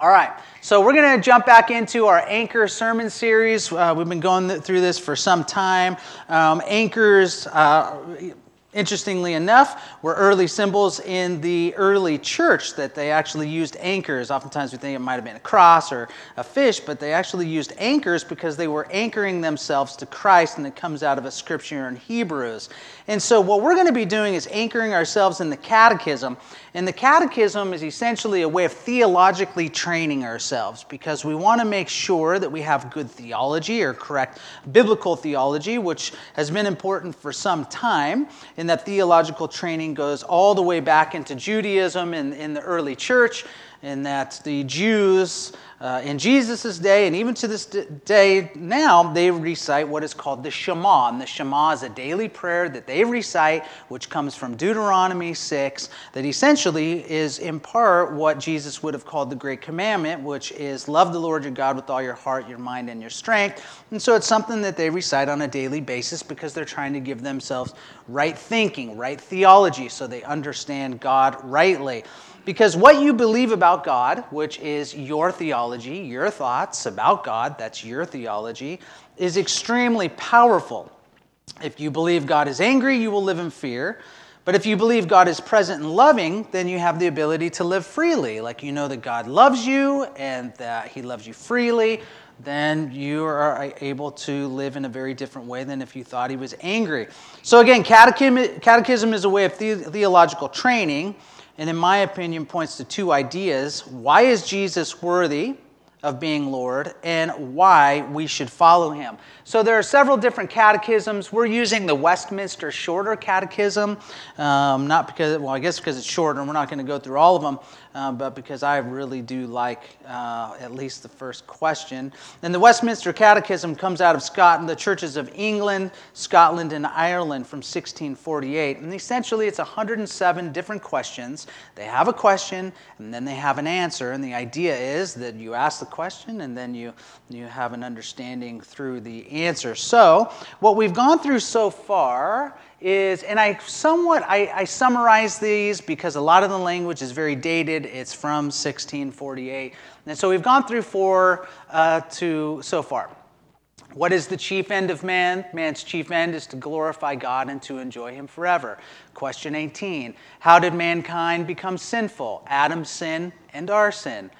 All right, so we're going to jump back into our Anchor sermon series. Uh, we've been going through this for some time. Um, anchors, uh, Interestingly enough, were early symbols in the early church that they actually used anchors. Oftentimes we think it might have been a cross or a fish, but they actually used anchors because they were anchoring themselves to Christ, and it comes out of a scripture in Hebrews. And so, what we're going to be doing is anchoring ourselves in the catechism. And the catechism is essentially a way of theologically training ourselves because we want to make sure that we have good theology or correct biblical theology, which has been important for some time in that theological training goes all the way back into Judaism in, in the early church, and that the Jews uh, in Jesus' day, and even to this day now, they recite what is called the Shema. And the Shema is a daily prayer that they recite, which comes from Deuteronomy 6, that essentially is in part what Jesus would have called the Great Commandment, which is love the Lord your God with all your heart, your mind, and your strength. And so it's something that they recite on a daily basis because they're trying to give themselves right thinking, right theology, so they understand God rightly. Because what you believe about God, which is your theology, your thoughts about God, that's your theology, is extremely powerful. If you believe God is angry, you will live in fear. But if you believe God is present and loving, then you have the ability to live freely. Like you know that God loves you and that He loves you freely, then you are able to live in a very different way than if you thought He was angry. So, again, catechism is a way of theological training and in my opinion, points to two ideas. Why is Jesus worthy of being Lord, and why we should follow him? So there are several different catechisms. We're using the Westminster Shorter Catechism, um, not because, well, I guess because it's shorter, and we're not going to go through all of them. Uh, but because I really do like uh, at least the first question. And the Westminster Catechism comes out of Scotland, the churches of England, Scotland, and Ireland from 1648. And essentially, it's 107 different questions. They have a question, and then they have an answer. And the idea is that you ask the question, and then you, you have an understanding through the answer. So, what we've gone through so far is, and I somewhat, I, I summarize these because a lot of the language is very dated. It's from 1648. And so we've gone through four uh, to so far. What is the chief end of man? Man's chief end is to glorify God and to enjoy Him forever. Question 18 How did mankind become sinful? Adam's sin and our sin.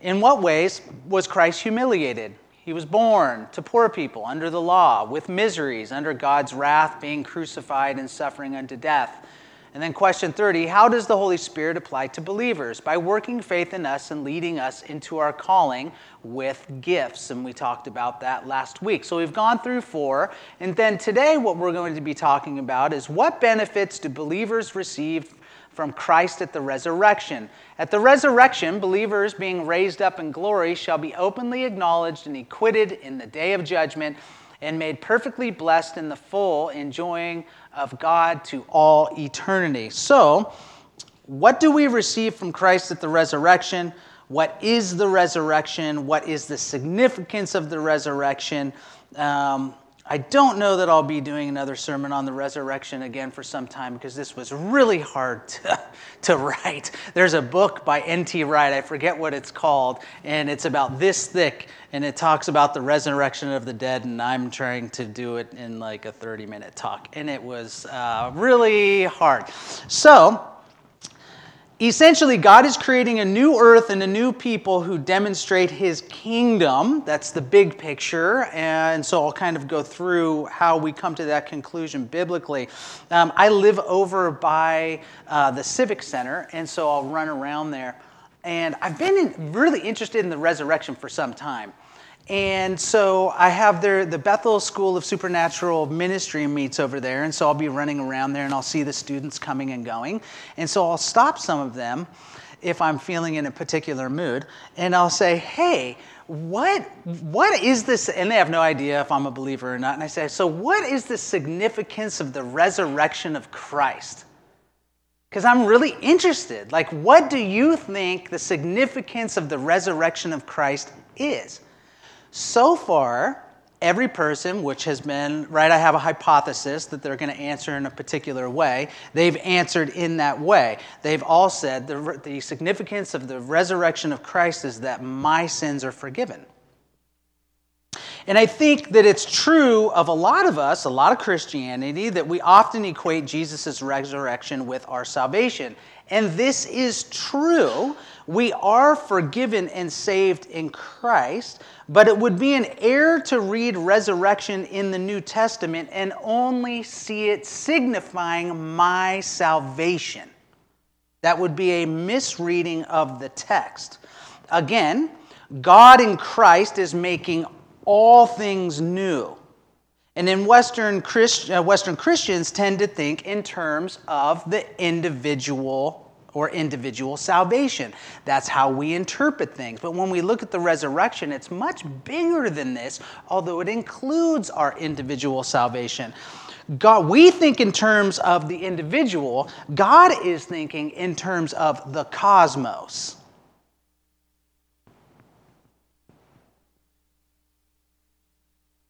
In what ways was Christ humiliated? He was born to poor people under the law, with miseries, under God's wrath, being crucified and suffering unto death. And then, question 30 How does the Holy Spirit apply to believers? By working faith in us and leading us into our calling with gifts. And we talked about that last week. So we've gone through four. And then today, what we're going to be talking about is what benefits do believers receive from Christ at the resurrection. At the resurrection, believers being raised up in glory shall be openly acknowledged and acquitted in the day of judgment and made perfectly blessed in the full enjoying of God to all eternity. So, what do we receive from Christ at the resurrection? What is the resurrection? What is the significance of the resurrection? Um, I don't know that I'll be doing another sermon on the resurrection again for some time because this was really hard to, to write. There's a book by N.T. Wright, I forget what it's called, and it's about this thick, and it talks about the resurrection of the dead, and I'm trying to do it in like a 30 minute talk, and it was uh, really hard. So, essentially, God is creating a new earth and a new people who demonstrate his kingdom. That's the big picture. And so I'll kind of go through how we come to that conclusion biblically. Um, I live over by uh, the Civic Center, and so I'll run around there. And I've been in, really interested in the resurrection for some time. And so I have their, the Bethel School of Supernatural Ministry meets over there. And so I'll be running around there and I'll see the students coming and going. And so I'll stop some of them if I'm feeling in a particular mood and I'll say, hey, what, what is this? And they have no idea if I'm a believer or not. And I say, so what is the significance of the resurrection of Christ? Because I'm really interested. Like, what do you think the significance of the resurrection of Christ is? So far, every person, which has been, right, I have a hypothesis that they're going to answer in a particular way. They've answered in that way. They've all said the, the significance of the resurrection of Christ is that my sins are forgiven. And I think that it's true of a lot of us, a lot of Christianity, that we often equate Jesus' resurrection with our salvation. And this is true. We are forgiven and saved in Christ, but it would be an error to read resurrection in the New Testament and only see it signifying my salvation. That would be a misreading of the text. Again, God in Christ is making all things new. And in Western, Christ, uh, Western Christians tend to think in terms of the individual or individual salvation. That's how we interpret things. But when we look at the resurrection, it's much bigger than this, although it includes our individual salvation. God, we think in terms of the individual, God is thinking in terms of the cosmos.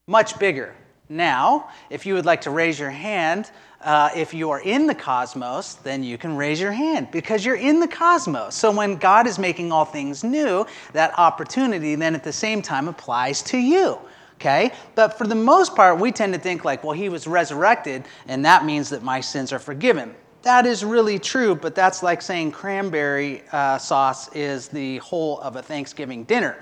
Much bigger. Now, if you would like to raise your hand, uh, if you are in the cosmos, then you can raise your hand because you're in the cosmos. So when God is making all things new, that opportunity then at the same time applies to you. Okay? But for the most part, we tend to think like, well, he was resurrected, and that means that my sins are forgiven. That is really true, but that's like saying cranberry uh, sauce is the whole of a Thanksgiving dinner.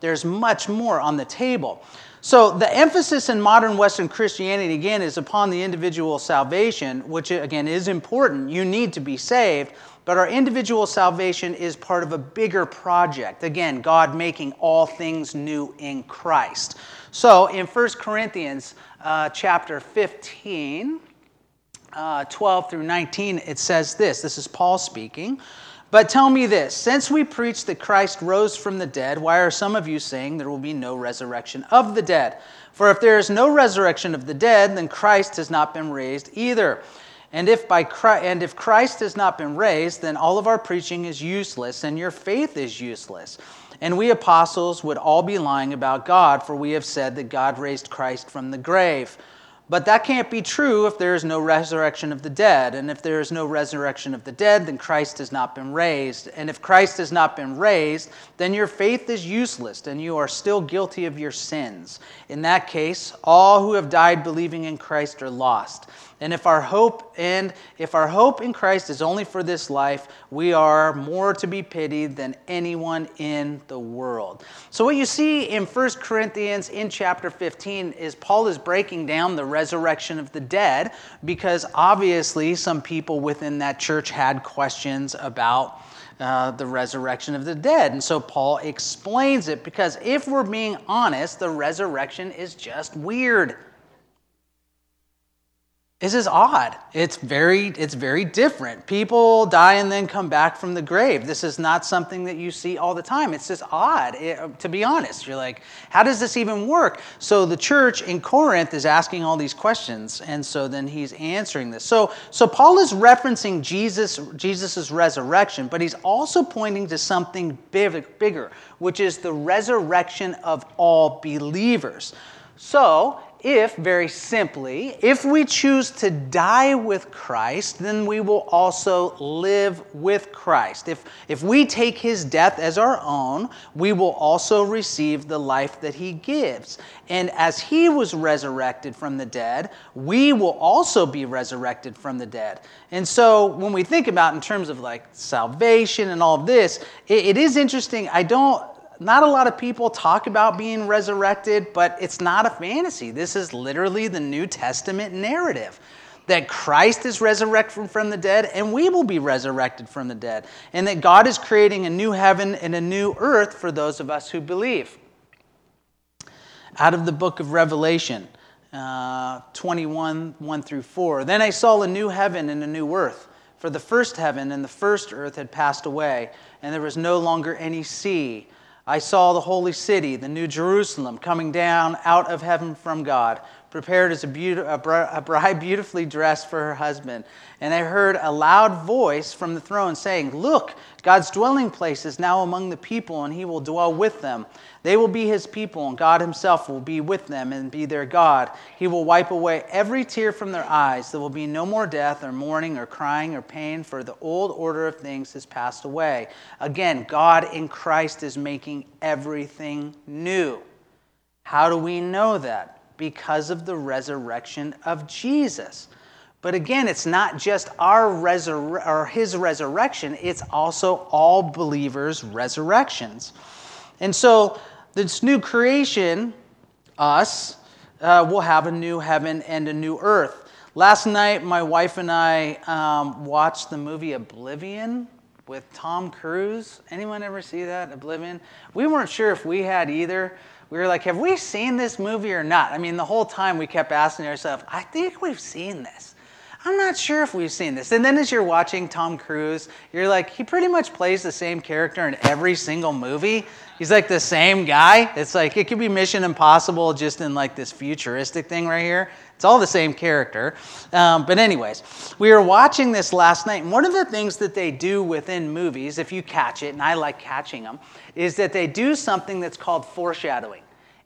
There's much more on the table. So, the emphasis in modern Western Christianity, again, is upon the individual salvation, which, again, is important. You need to be saved, but our individual salvation is part of a bigger project. Again, God making all things new in Christ. So, in 1 Corinthians uh, chapter 15, uh, 12 through 19, it says this this is Paul speaking. But tell me this since we preach that Christ rose from the dead, why are some of you saying there will be no resurrection of the dead? For if there is no resurrection of the dead, then Christ has not been raised either. And if, by Christ, and if Christ has not been raised, then all of our preaching is useless, and your faith is useless. And we apostles would all be lying about God, for we have said that God raised Christ from the grave. But that can't be true if there is no resurrection of the dead. And if there is no resurrection of the dead, then Christ has not been raised. And if Christ has not been raised, then your faith is useless and you are still guilty of your sins. In that case, all who have died believing in Christ are lost. And if our hope and if our hope in Christ is only for this life, we are more to be pitied than anyone in the world. So what you see in 1 Corinthians in chapter 15 is Paul is breaking down the resurrection of the dead because obviously some people within that church had questions about uh, the resurrection of the dead. And so Paul explains it because if we're being honest, the resurrection is just weird. This is odd. It's very, it's very different. People die and then come back from the grave. This is not something that you see all the time. It's just odd, it, to be honest. You're like, how does this even work? So the church in Corinth is asking all these questions, and so then he's answering this. So, so Paul is referencing Jesus, Jesus's resurrection, but he's also pointing to something big, bigger, which is the resurrection of all believers. So if, very simply, if we choose to die with Christ, then we will also live with Christ. If, if we take his death as our own, we will also receive the life that he gives. And as he was resurrected from the dead, we will also be resurrected from the dead. And so when we think about in terms of like salvation and all this, it, it is interesting. I don't not a lot of people talk about being resurrected, but it's not a fantasy. This is literally the New Testament narrative that Christ is resurrected from the dead and we will be resurrected from the dead, and that God is creating a new heaven and a new earth for those of us who believe. Out of the book of Revelation, uh, 21 1 through 4. Then I saw a new heaven and a new earth, for the first heaven and the first earth had passed away, and there was no longer any sea. I saw the holy city, the new Jerusalem, coming down out of heaven from God prepared as a, be- a bride beautifully dressed for her husband. And I heard a loud voice from the throne saying, Look, God's dwelling place is now among the people, and he will dwell with them. They will be his people, and God himself will be with them and be their God. He will wipe away every tear from their eyes. There will be no more death, or mourning, or crying, or pain, for the old order of things has passed away. Again, God in Christ is making everything new. How do we know that? Because of the resurrection of Jesus. But again, it's not just our resur- or his resurrection, it's also all believers' resurrections. And so this new creation, us, uh, will have a new heaven and a new earth. Last night, my wife and I um, watched the movie Oblivion with Tom Cruise. Anyone ever see that, Oblivion? We weren't sure if we had either. We were like, have we seen this movie or not? I mean, the whole time we kept asking ourselves, I think we've seen this. I'm not sure if we've seen this. And then as you're watching Tom Cruise, you're like, he pretty much plays the same character in every single movie. He's like the same guy. It's like, it could be Mission Impossible just in like this futuristic thing right here. It's all the same character. Um, but, anyways, we were watching this last night. And one of the things that they do within movies, if you catch it, and I like catching them, is that they do something that's called foreshadowing.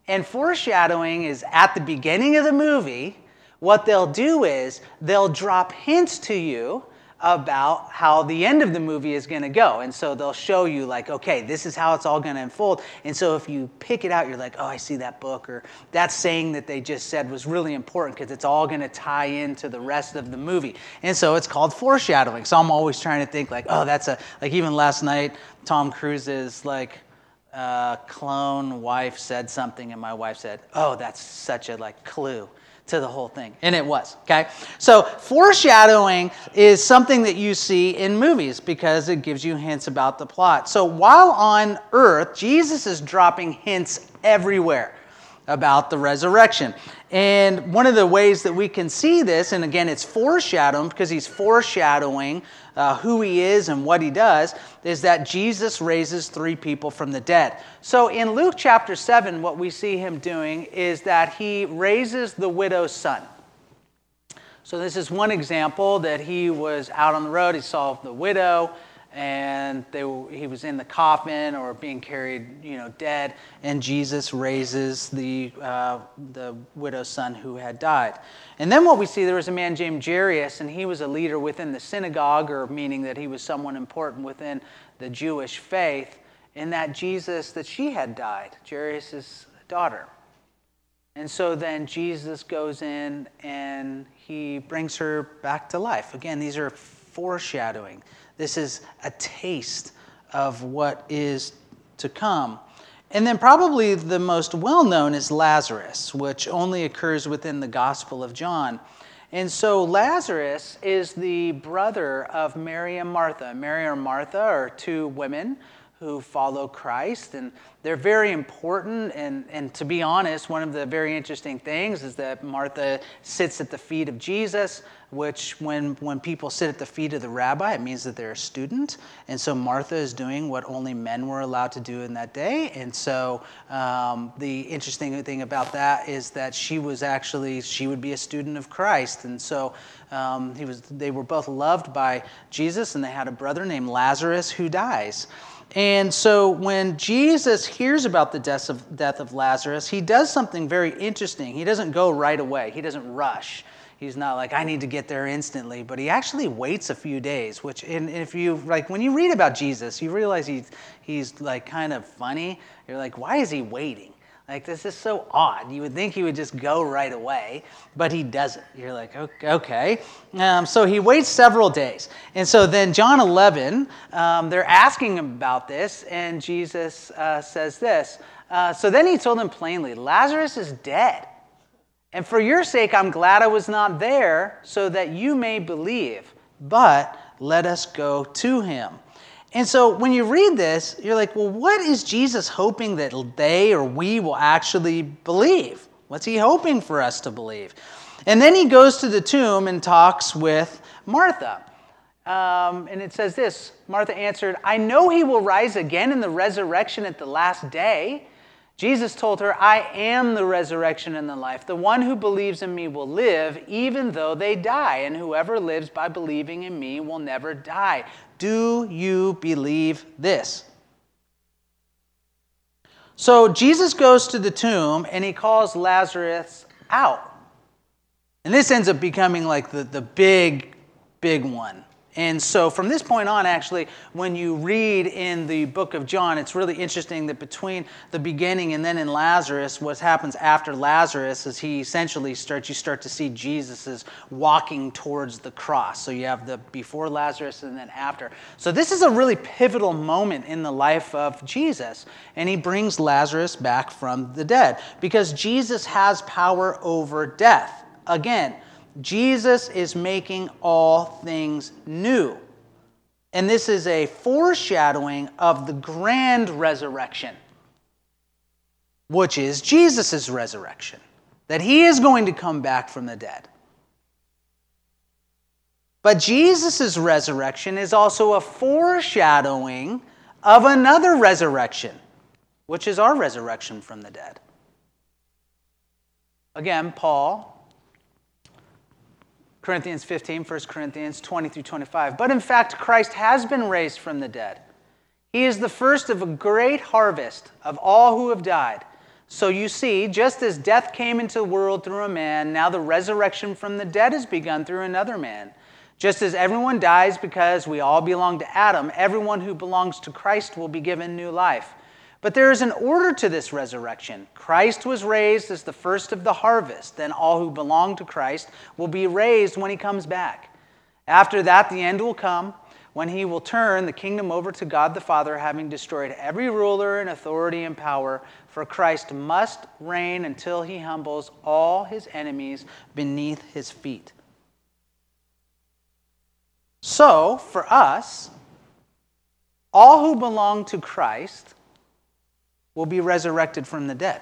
And foreshadowing is at the beginning of the movie what they'll do is they'll drop hints to you about how the end of the movie is going to go. And so they'll show you, like, okay, this is how it's all going to unfold. And so if you pick it out, you're like, oh, I see that book, or that saying that they just said was really important because it's all going to tie into the rest of the movie. And so it's called foreshadowing. So I'm always trying to think, like, oh, that's a, like, even last night, Tom Cruise's, like, uh, clone wife said something, and my wife said, oh, that's such a, like, clue to the whole thing. And it was, okay? So, foreshadowing is something that you see in movies because it gives you hints about the plot. So, while on earth, Jesus is dropping hints everywhere about the resurrection. And one of the ways that we can see this, and again, it's foreshadowing because he's foreshadowing uh, who he is and what he does, is that Jesus raises three people from the dead. So in Luke chapter 7, what we see him doing is that he raises the widow's son. So this is one example that he was out on the road, he saw the widow and they, he was in the coffin or being carried, you know, dead. And Jesus raises the, uh, the widow's son who had died. And then what we see, there was a man named Jairus, and he was a leader within the synagogue, or meaning that he was someone important within the Jewish faith, in that Jesus, that she had died, Jairus' daughter. And so then Jesus goes in and he brings her back to life. Again, these are foreshadowing. This is a taste of what is to come. And then, probably the most well known is Lazarus, which only occurs within the Gospel of John. And so, Lazarus is the brother of Mary and Martha. Mary and Martha are two women who follow Christ, and they're very important. And, and to be honest, one of the very interesting things is that Martha sits at the feet of Jesus, which, when, when people sit at the feet of the rabbi, it means that they're a student. And so Martha is doing what only men were allowed to do in that day. And so um, the interesting thing about that is that she was actually, she would be a student of Christ. And so um, he was, they were both loved by Jesus, and they had a brother named Lazarus who dies. And so when Jesus hears about the death of, death of Lazarus, he does something very interesting. He doesn't go right away, he doesn't rush. He's not like, I need to get there instantly, but he actually waits a few days, which, and if you, like, when you read about Jesus, you realize he's, he's like kind of funny. You're like, why is he waiting? Like, this is so odd. You would think he would just go right away, but he doesn't. You're like, okay. Um, so he waits several days. And so then, John 11, um, they're asking him about this, and Jesus uh, says this. Uh, so then he told them plainly Lazarus is dead. And for your sake, I'm glad I was not there, so that you may believe. But let us go to him. And so when you read this, you're like, well, what is Jesus hoping that they or we will actually believe? What's he hoping for us to believe? And then he goes to the tomb and talks with Martha. Um, and it says this Martha answered, I know he will rise again in the resurrection at the last day. Jesus told her, I am the resurrection and the life. The one who believes in me will live even though they die, and whoever lives by believing in me will never die. Do you believe this? So Jesus goes to the tomb and he calls Lazarus out. And this ends up becoming like the, the big, big one. And so from this point on, actually, when you read in the book of John, it's really interesting that between the beginning and then in Lazarus, what happens after Lazarus is he essentially starts, you start to see Jesus is walking towards the cross. So you have the before Lazarus and then after. So this is a really pivotal moment in the life of Jesus. And he brings Lazarus back from the dead because Jesus has power over death. Again, Jesus is making all things new. And this is a foreshadowing of the grand resurrection, which is Jesus' resurrection, that he is going to come back from the dead. But Jesus' resurrection is also a foreshadowing of another resurrection, which is our resurrection from the dead. Again, Paul Corinthians 15, 1 Corinthians 20 through 25. But in fact, Christ has been raised from the dead. He is the first of a great harvest of all who have died. So you see, just as death came into the world through a man, now the resurrection from the dead has begun through another man. Just as everyone dies because we all belong to Adam, everyone who belongs to Christ will be given new life. But there is an order to this resurrection. Christ was raised as the first of the harvest. Then all who belong to Christ will be raised when he comes back. After that, the end will come when he will turn the kingdom over to God the Father, having destroyed every ruler and authority and power. For Christ must reign until he humbles all his enemies beneath his feet. So, for us, all who belong to Christ, will be resurrected from the dead.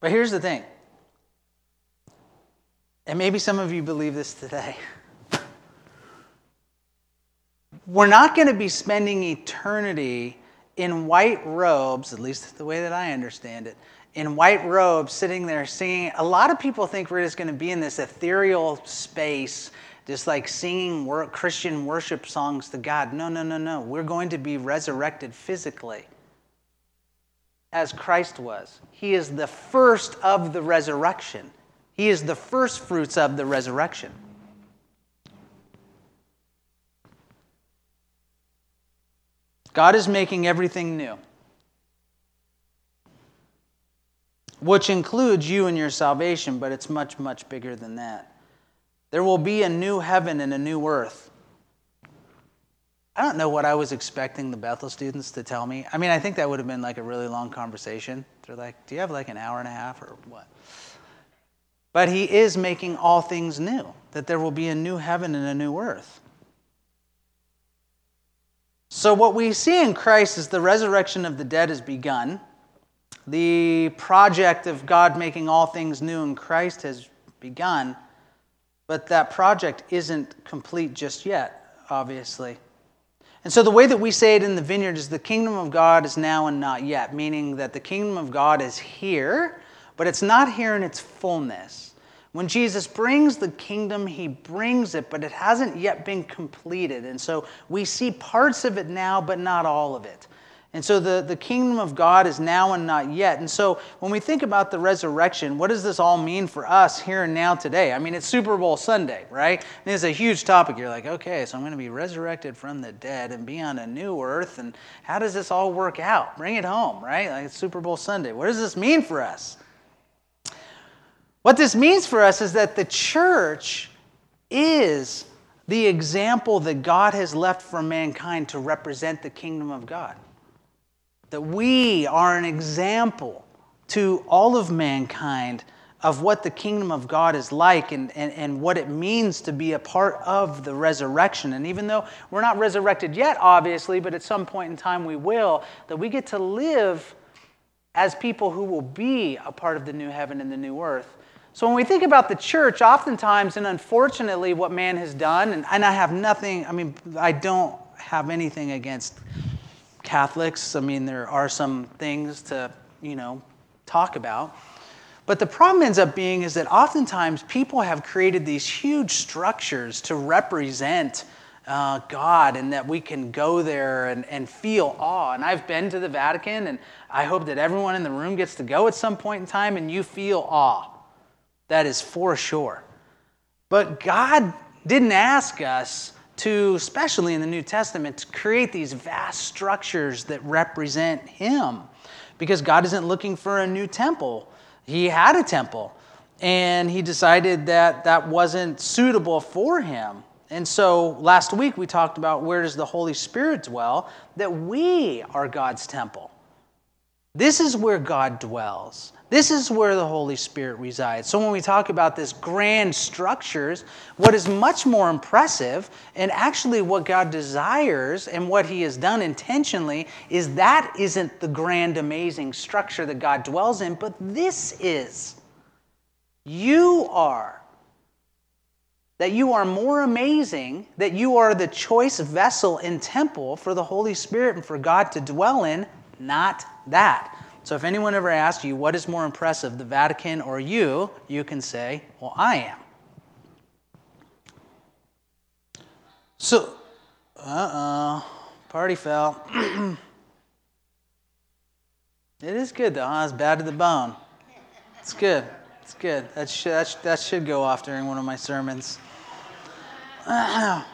But here's the thing, and maybe some of you believe this today. We're not going to be spending eternity in white robes, at least the way that I understand it, in white robes sitting there singing. A lot of people think we're just going to be in this ethereal space, just like singing Christian worship songs to God. No, no, no, no. We're going to be resurrected physically as Christ was. He is the first of the resurrection, He is the first fruits of the resurrection. God is making everything new. Which includes you and your salvation, but it's much, much bigger than that. There will be a new heaven and a new earth. I don't know what I was expecting the Bethel students to tell me. I mean, I think that would have been like a really long conversation. They're like, Do you have like an hour and a half or what? But he is making all things new, that there will be a new heaven and a new earth. So, what we see in Christ is the resurrection of the dead has begun. The project of God making all things new in Christ has begun, but that project isn't complete just yet, obviously. And so the way that we say it in the vineyard is the kingdom of God is now and not yet, meaning that the kingdom of God is here, but it's not here in its fullness. When Jesus brings the kingdom, he brings it, but it hasn't yet been completed. And so we see parts of it now, but not all of it. And so the, the kingdom of God is now and not yet. And so when we think about the resurrection, what does this all mean for us here and now today? I mean, it's Super Bowl Sunday, right? And it's a huge topic. You're like, okay, so I'm going to be resurrected from the dead and be on a new earth. And how does this all work out? Bring it home, right? Like it's Super Bowl Sunday. What does this mean for us? What this means for us is that the church is the example that God has left for mankind to represent the kingdom of God that we are an example to all of mankind of what the kingdom of God is like and, and, and what it means to be a part of the resurrection. And even though we're not resurrected yet, obviously, but at some point in time we will, that we get to live as people who will be a part of the new heaven and the new earth. So when we think about the church, oftentimes and unfortunately, what man has done, and, and I have nothing, I mean, I don't have anything against Catholics. I mean, there are some things to, you know, talk about. But the problem ends up being is that oftentimes people have created these huge structures to represent uh, God and that we can go there and, and feel awe. And I've been to the Vatican, and I hope that everyone in the room gets to go at some point in time and you feel awe. That is for sure. But God didn't ask us to, especially in the New Testament, to create these vast structures that represent Him. Because God isn't looking for a new temple. He had a temple, and He decided that that wasn't suitable for Him. And so last week we talked about where does the Holy Spirit dwell? That we are God's temple. This is where God dwells. This is where the Holy Spirit resides. So when we talk about this grand structures, what is much more impressive and actually what God desires and what he has done intentionally is that isn't the grand amazing structure that God dwells in, but this is. You are that you are more amazing, that you are the choice vessel and temple for the Holy Spirit and for God to dwell in, not that. So if anyone ever asks you what is more impressive, the Vatican or you, you can say, Well, I am. So, uh oh, party fell. it is good though, huh? It's bad to the bone. It's good. It's good. That that, should, that should go off during one of my sermons.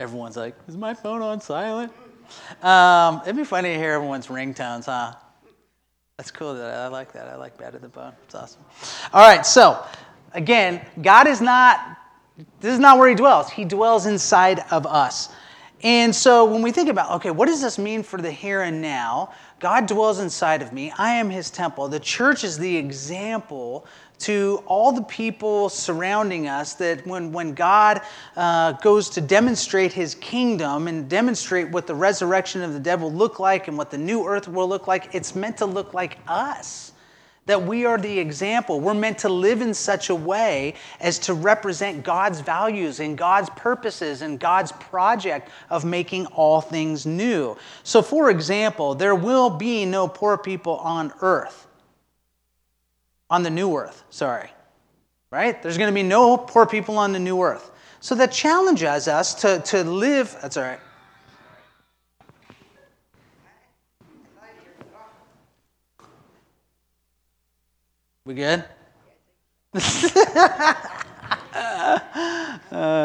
Everyone's like, is my phone on silent? Um, it'd be funny to hear everyone's ringtones, huh? That's cool. That I like that. I like Better Than Bone. It's awesome. All right. So, again, God is not. This is not where He dwells. He dwells inside of us. And so, when we think about, okay, what does this mean for the here and now? God dwells inside of me. I am His temple. The church is the example to all the people surrounding us that when, when God uh, goes to demonstrate his kingdom and demonstrate what the resurrection of the dead will look like and what the new earth will look like, it's meant to look like us. That we are the example. We're meant to live in such a way as to represent God's values and God's purposes and God's project of making all things new. So, for example, there will be no poor people on earth on the new earth, sorry. Right? There's going to be no poor people on the new earth. So that challenges us to, to live, that's all right. We good? uh,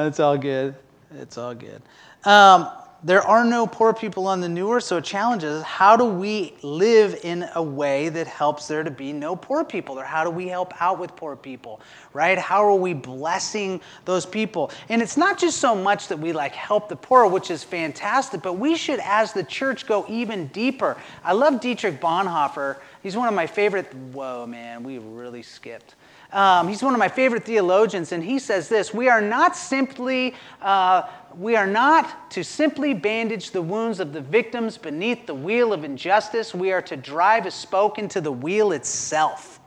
it's all good. It's all good. Um, there are no poor people on the new earth, so it challenges how do we live in a way that helps there to be no poor people? Or how do we help out with poor people, right? How are we blessing those people? And it's not just so much that we like help the poor, which is fantastic, but we should, as the church, go even deeper. I love Dietrich Bonhoeffer. He's one of my favorite. Whoa, man, we really skipped. Um, he's one of my favorite theologians, and he says this We are not simply. Uh, we are not to simply bandage the wounds of the victims beneath the wheel of injustice. We are to drive a spoke into the wheel itself.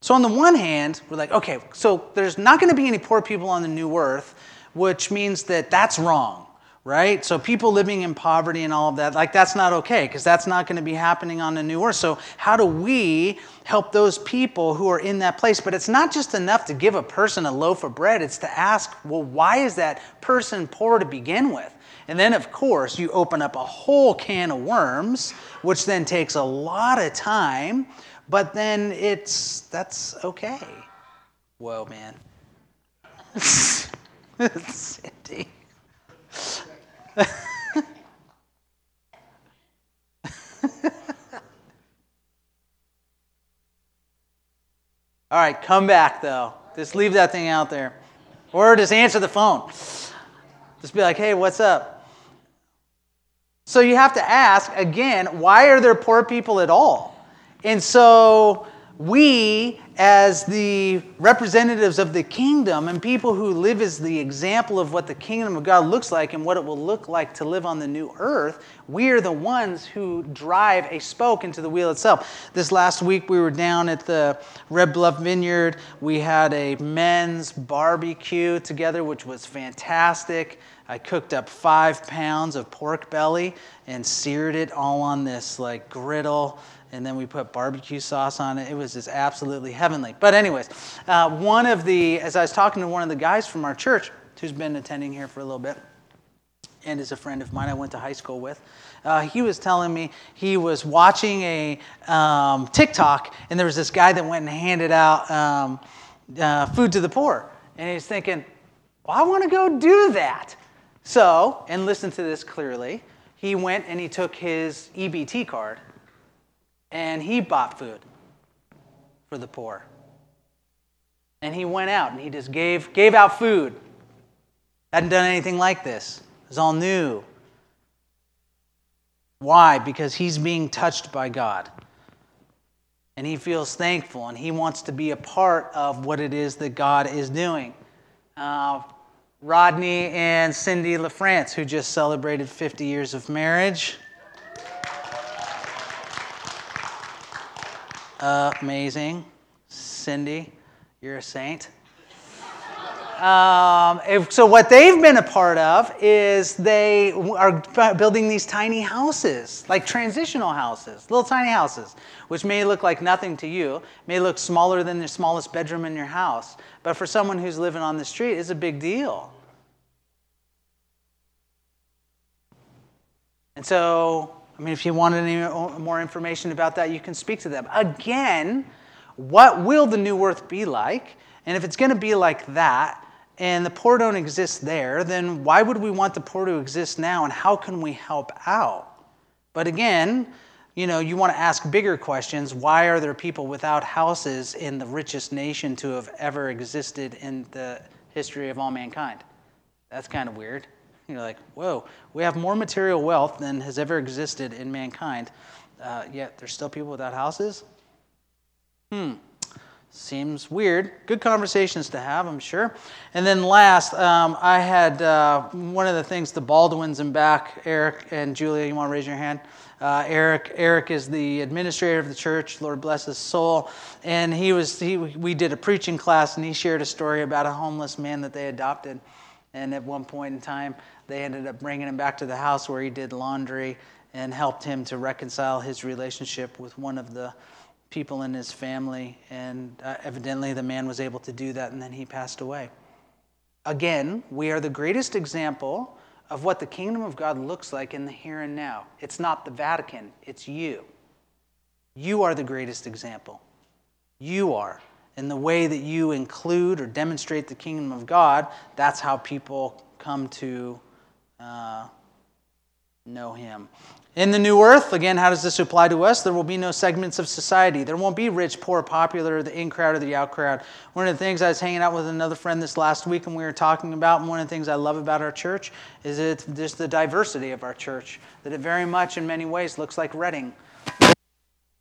So, on the one hand, we're like, okay, so there's not going to be any poor people on the new earth, which means that that's wrong right? So people living in poverty and all of that, like that's not okay because that's not going to be happening on the new earth. So how do we help those people who are in that place? But it's not just enough to give a person a loaf of bread. It's to ask, well, why is that person poor to begin with? And then, of course, you open up a whole can of worms, which then takes a lot of time, but then it's, that's okay. Whoa, man. Cindy. All right, come back though. Just leave that thing out there. Or just answer the phone. Just be like, hey, what's up? So you have to ask again, why are there poor people at all? And so we as the representatives of the kingdom and people who live as the example of what the kingdom of God looks like and what it will look like to live on the new earth, we are the ones who drive a spoke into the wheel itself. This last week, we were down at the Red Bluff Vineyard. We had a men's barbecue together, which was fantastic. I cooked up five pounds of pork belly and seared it all on this like griddle and then we put barbecue sauce on it. It was just absolutely heavenly. But, anyways, uh, one of the, as I was talking to one of the guys from our church who's been attending here for a little bit, and is a friend of mine I went to high school with, uh, he was telling me he was watching a um, TikTok, and there was this guy that went and handed out um, uh, food to the poor. And he's thinking, well, I want to go do that. So, and listen to this clearly, he went and he took his EBT card and he bought food for the poor. And he went out and he just gave, gave out food. Hadn't done anything like this. It was all new. Why? Because he's being touched by God. And he feels thankful and he wants to be a part of what it is that God is doing. Uh, Rodney and Cindy LaFrance, who just celebrated 50 years of marriage. Amazing. Cindy, you're a saint. Um, if, so what they've been a part of is they are building these tiny houses, like transitional houses, little tiny houses, which may look like nothing to you, may look smaller than the smallest bedroom in your house, but for someone who's living on the street, it's a big deal. And so I mean, if you wanted any more information about that, you can speak to them. Again, what will the new earth be like? And if it's going to be like that, and the poor don't exist there, then why would we want the poor to exist now, and how can we help out? But again, you know, you want to ask bigger questions. Why are there people without houses in the richest nation to have ever existed in the history of all mankind? That's kind of weird. You're like, whoa, we have more material wealth than has ever existed in mankind, uh, yet there's still people without houses? Hmm. Seems weird. Good conversations to have, I'm sure. And then last, um, I had uh, one of the things, the Baldwins in back, Eric and Julia, you want to raise your hand? Uh, Eric, Eric is the administrator of the church. Lord bless his soul. And he was, he, we did a preaching class, and he shared a story about a homeless man that they adopted. And at one point in time, they ended up bringing him back to the house where he did laundry and helped him to reconcile his relationship with one of the people in his family. And uh, evidently, the man was able to do that, and then he passed away. Again, we are the greatest example of what the kingdom of God looks like in the here and now. It's not the Vatican, it's you. You are the greatest example. You are. In the way that you include or demonstrate the kingdom of God, that's how people come to uh, know him. In the new earth, again, how does this apply to us? There will be no segments of society. There won't be rich, poor, popular, the in crowd or the out crowd. One of the things I was hanging out with another friend this last week and we were talking about, and one of the things I love about our church is it just the diversity of our church. That it very much, in many ways, looks like Redding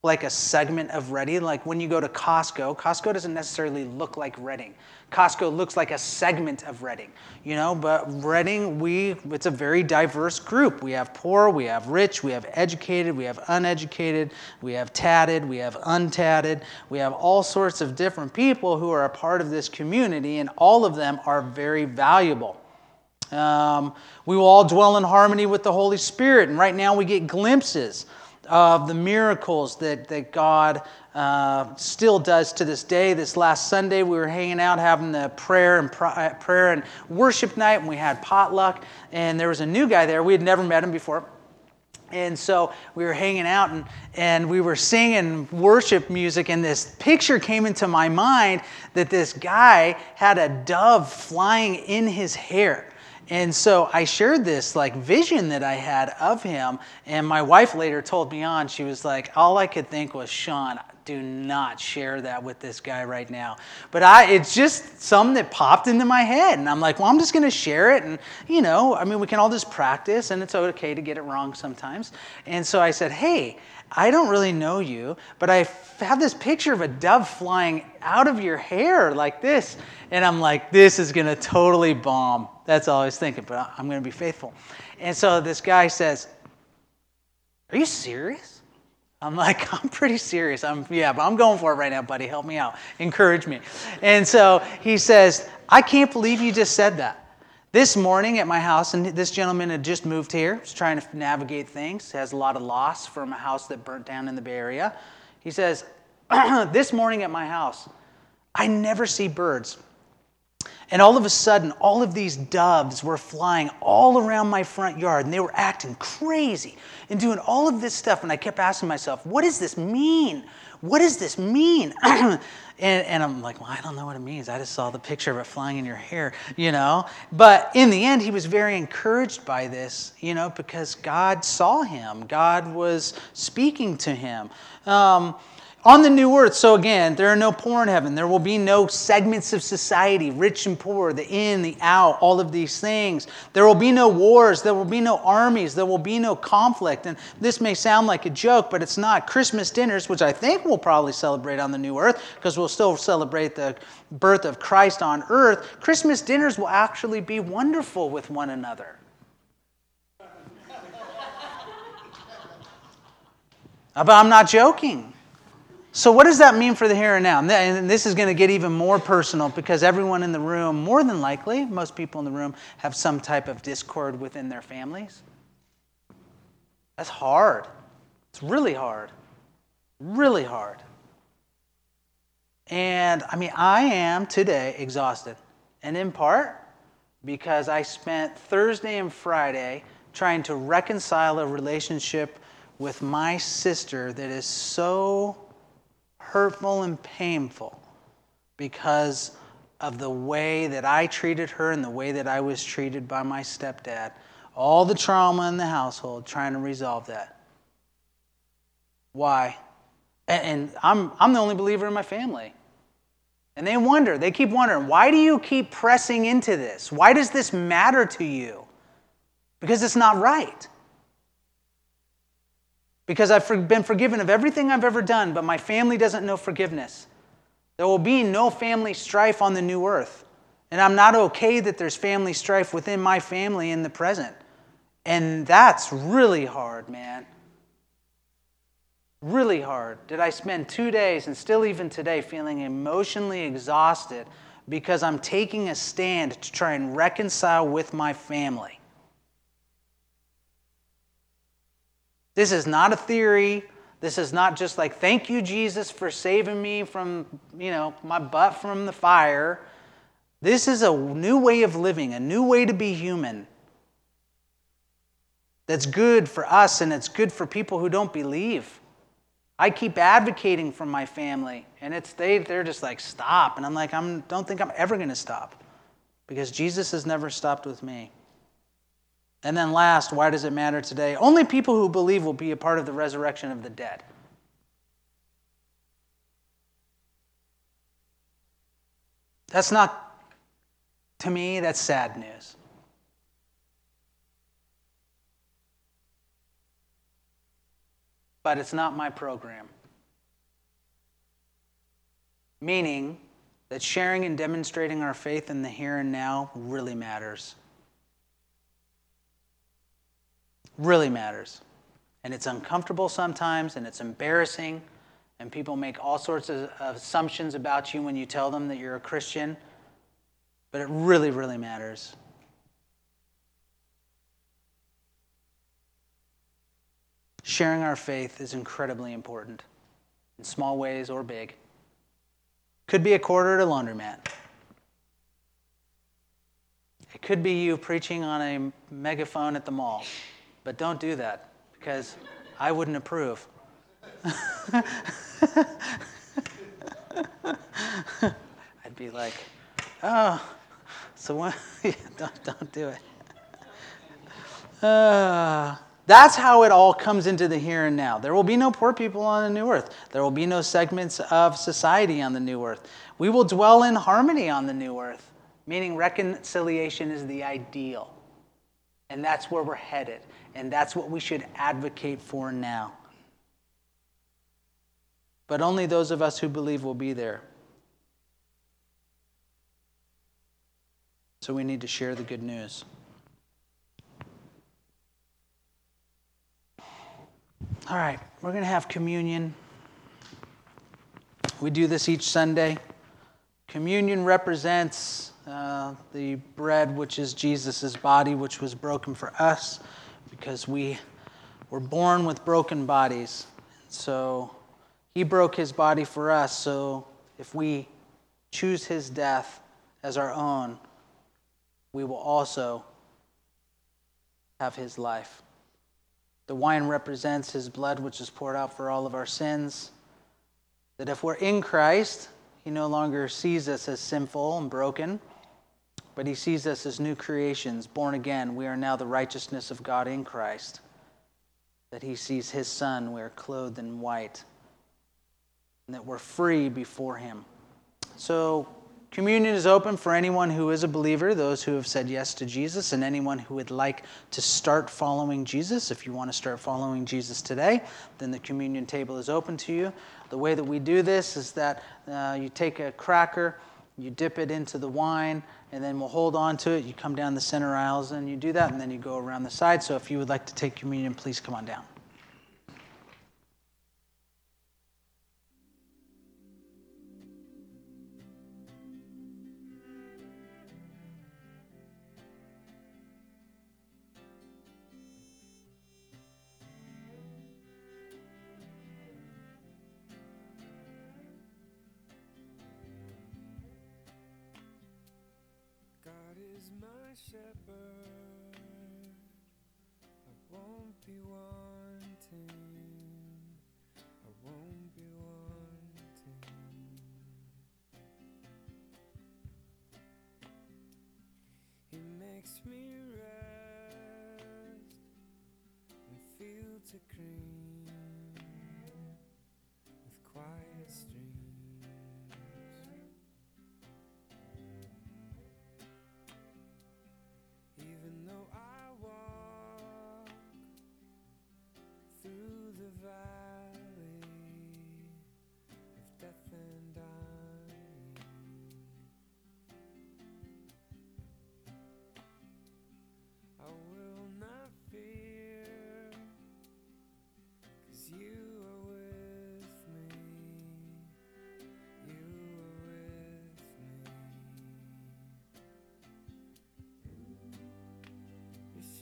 like a segment of Redding. Like when you go to Costco, Costco doesn't necessarily look like Redding. Costco looks like a segment of Redding, you know, but Redding, we, it's a very diverse group. We have poor, we have rich, we have educated, we have uneducated, we have tatted, we have untatted, we have all sorts of different people who are a part of this community, and all of them are very valuable. Um, we will all dwell in harmony with the Holy Spirit, and right now we get glimpses of the miracles that, that God uh, still does to this day. This last Sunday, we were hanging out having the prayer and uh, prayer and worship night, and we had potluck. And there was a new guy there. We had never met him before. And so we were hanging out and, and we were singing worship music, and this picture came into my mind that this guy had a dove flying in his hair. And so I shared this like vision that I had of him, and my wife later told me on. She was like, "All I could think was, Sean, do not share that with this guy right now. But I, it's just something that popped into my head. And I'm like, well, I'm just going to share it. And, you know, I mean, we can all just practice, and it's okay to get it wrong sometimes. And so I said, hey, I don't really know you, but I have this picture of a dove flying out of your hair like this. And I'm like, this is to totally bomb. That's all I was thinking, but I'm going to be faithful. And so this guy says, Are you serious? I'm like, I'm pretty serious. I'm yeah, but I'm going for it right now, buddy. Help me out. Encourage me. And so he says, I can't believe you just said that. This morning at my house, and this gentleman had just moved here, was trying to navigate things, has a lot of loss from a house that burnt down in the Bay Area. He says, This morning at my house, I never see birds. And all of a sudden, all of these doves were flying all around my front yard, and they were acting crazy and doing all of this stuff. And I kept asking myself, what does this mean? What does this mean? and, and I'm like, well, I don't know what it means. I just saw the picture of it flying in your hair, you know? But in the end, he was very encouraged by this, you know, because God saw him, God was speaking to him. Um, on the new earth, so again, there are no poor in heaven. There will be no segments of society, rich and poor, the in, the out, all of these things. There will be no wars. There will be no armies. There will be no conflict. And this may sound like a joke, but it's not. Christmas dinners, which I think we'll probably celebrate on the new earth, because we'll still celebrate the birth of Christ on earth, Christmas dinners will actually be wonderful with one another. Uh, but I'm not joking. So, what does that mean for the here and now? And this is going to get even more personal because everyone in the room, more than likely, most people in the room, have some type of discord within their families. That's hard. It's really hard. Really hard. And I mean, I am today exhausted. And in part because I spent Thursday and Friday trying to reconcile a relationship with my sister that is so hurtful and painful because of the way that I treated her and the way that I was treated by my stepdad. All the trauma in the household, trying to resolve that. Why? And, I'm, I'm the only believer in my family. And they wonder, they keep wondering, why do you keep pressing into this? Why does this matter to you? Because it's not right because I've been forgiven of everything I've ever done, but my family doesn't know forgiveness. There will be no family strife on the new earth. And I'm not okay that there's family strife within my family in the present. And that's really hard, man. Really hard. Did I spend two days and still even today feeling emotionally exhausted because I'm taking a stand to try and reconcile with my family? This is not a theory. This is not just like, thank you, Jesus, for saving me from, you know, my butt from the fire. This is a new way of living, a new way to be human. That's good for us and it's good for people who don't believe. I keep advocating for my family, and it's they, they're just like, stop. And I'm like, I don't think I'm ever going to stop because Jesus has never stopped with me. And then last, why does it matter today? Only people who believe will be a part of the resurrection of the dead. That's not, to me, that's sad news. But it's not my program. Meaning that sharing and demonstrating our faith in the here and now really matters. Really matters. And it's uncomfortable sometimes, and it's embarrassing, and people make all sorts of assumptions about you when you tell them that you're a Christian. But it really, really matters. Sharing our faith is incredibly important in small ways or big. Could be a quarter at a laundromat. It could be you preaching on a megaphone at the mall. But don't do that because I wouldn't approve. I'd be like, oh, so when, don't, don't do it. Uh, that's how it all comes into the here and now. There will be no poor people on the new earth. There will be no segments of society on the new earth. We will dwell in harmony on the new earth, meaning reconciliation is the ideal. And that's where we're headed. And that's what we should advocate for now. but only those of us who believe will be there. So we need to share the good news. All right, we're going to have communion. We do this each Sunday. Communion represents uh, the bread, which is Jesus' body, which was broken for us because we were born with broken bodies. So he broke his body for us. So if we choose his death as our own, we will also have his life. The wine represents his blood, which is poured out for all of our sins. That if we're in Christ, he no longer sees us as sinful and broken, but he sees us as new creations, born again. We are now the righteousness of God in Christ. That he sees his son, we are clothed in white, and that we're free before him. So Communion is open for anyone who is a believer, those who have said yes to Jesus, and anyone who would like to start following Jesus. If you want to start following Jesus today, then the communion table is open to you. The way that we do this is that uh, you take a cracker, you dip it into the wine, and then we'll hold on to it. You come down the center aisles and you do that, and then you go around the side. So if you would like to take communion, please come on down. Me rest and feel to green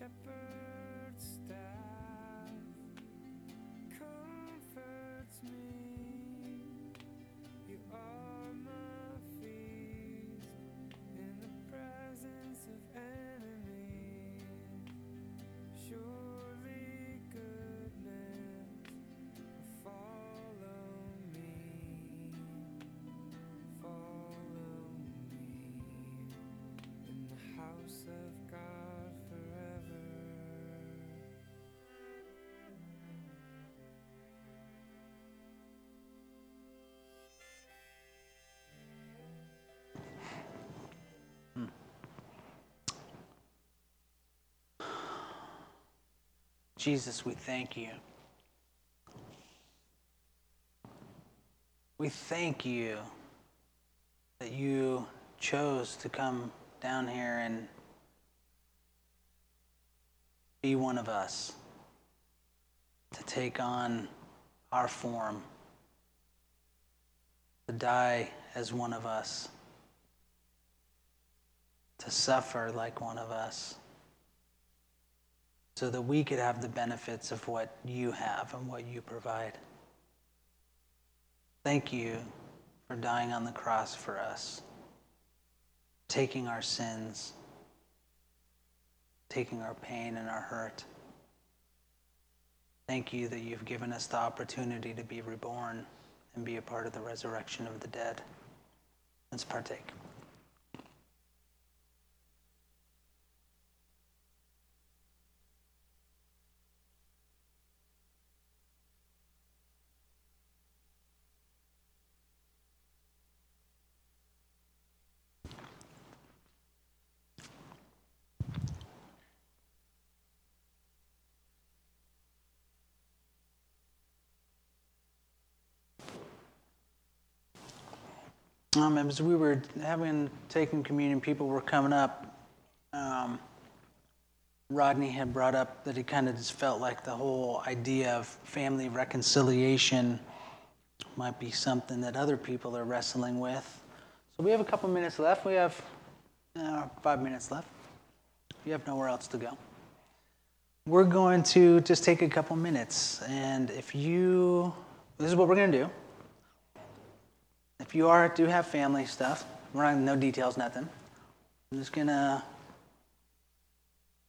shepherd's Jesus, we thank you. We thank you that you chose to come down here and be one of us, to take on our form, to die as one of us, to suffer like one of us so that we could have the benefits of what you have and what you provide. Thank you for dying on the cross for us, taking our sins, taking our pain and our hurt. Thank you that you've given us the opportunity to be reborn and be a part of the resurrection of the dead. Let's partake. Um, as we were having taken communion, people were coming up. Um, Rodney had brought up that he kind of just felt like the whole idea of family reconciliation might be something that other people are wrestling with. So we have a couple minutes left. We have uh, five minutes left. You have nowhere else to go. We're going to just take a couple minutes, and if you, this is what we're going to do. If you are do have family stuff, we're not no details, nothing. I'm just gonna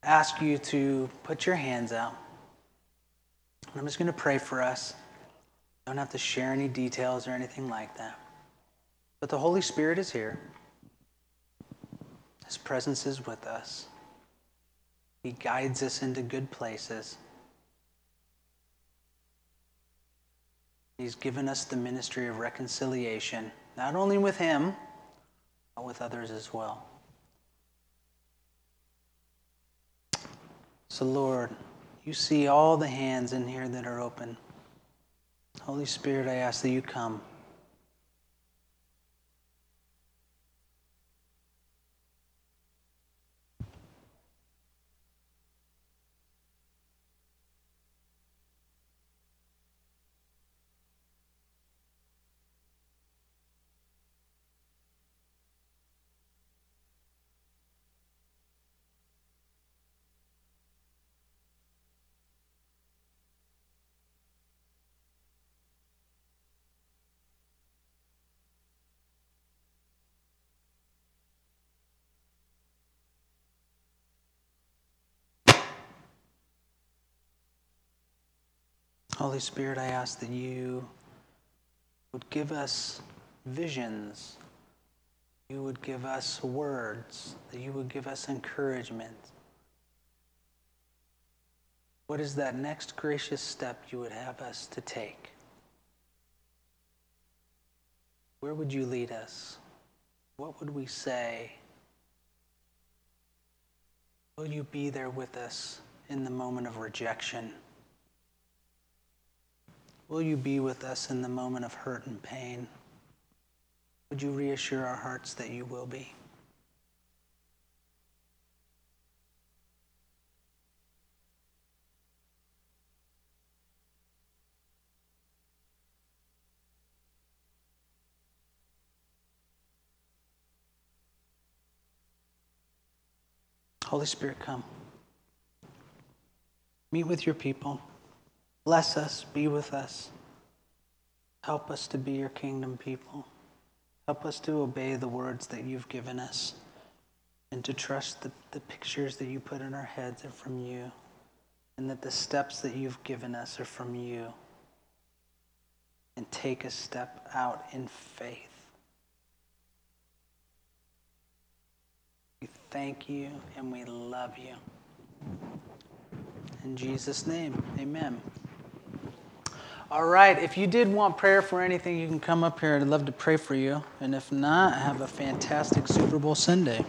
ask you to put your hands out. I'm just gonna pray for us. Don't have to share any details or anything like that. But the Holy Spirit is here. His presence is with us. He guides us into good places. He's given us the ministry of reconciliation, not only with Him, but with others as well. So, Lord, you see all the hands in here that are open. Holy Spirit, I ask that you come. Holy Spirit, I ask that you would give us visions, you would give us words, that you would give us encouragement. What is that next gracious step you would have us to take? Where would you lead us? What would we say? Will you be there with us in the moment of rejection? Will you be with us in the moment of hurt and pain? Would you reassure our hearts that you will be? Holy Spirit, come. Meet with your people. Bless us, be with us. Help us to be your kingdom people. Help us to obey the words that you've given us and to trust the, the pictures that you put in our heads are from you and that the steps that you've given us are from you. And take a step out in faith. We thank you and we love you. In Jesus' name, amen. All right, if you did want prayer for anything, you can come up here. I'd love to pray for you. And if not, have a fantastic Super Bowl Sunday.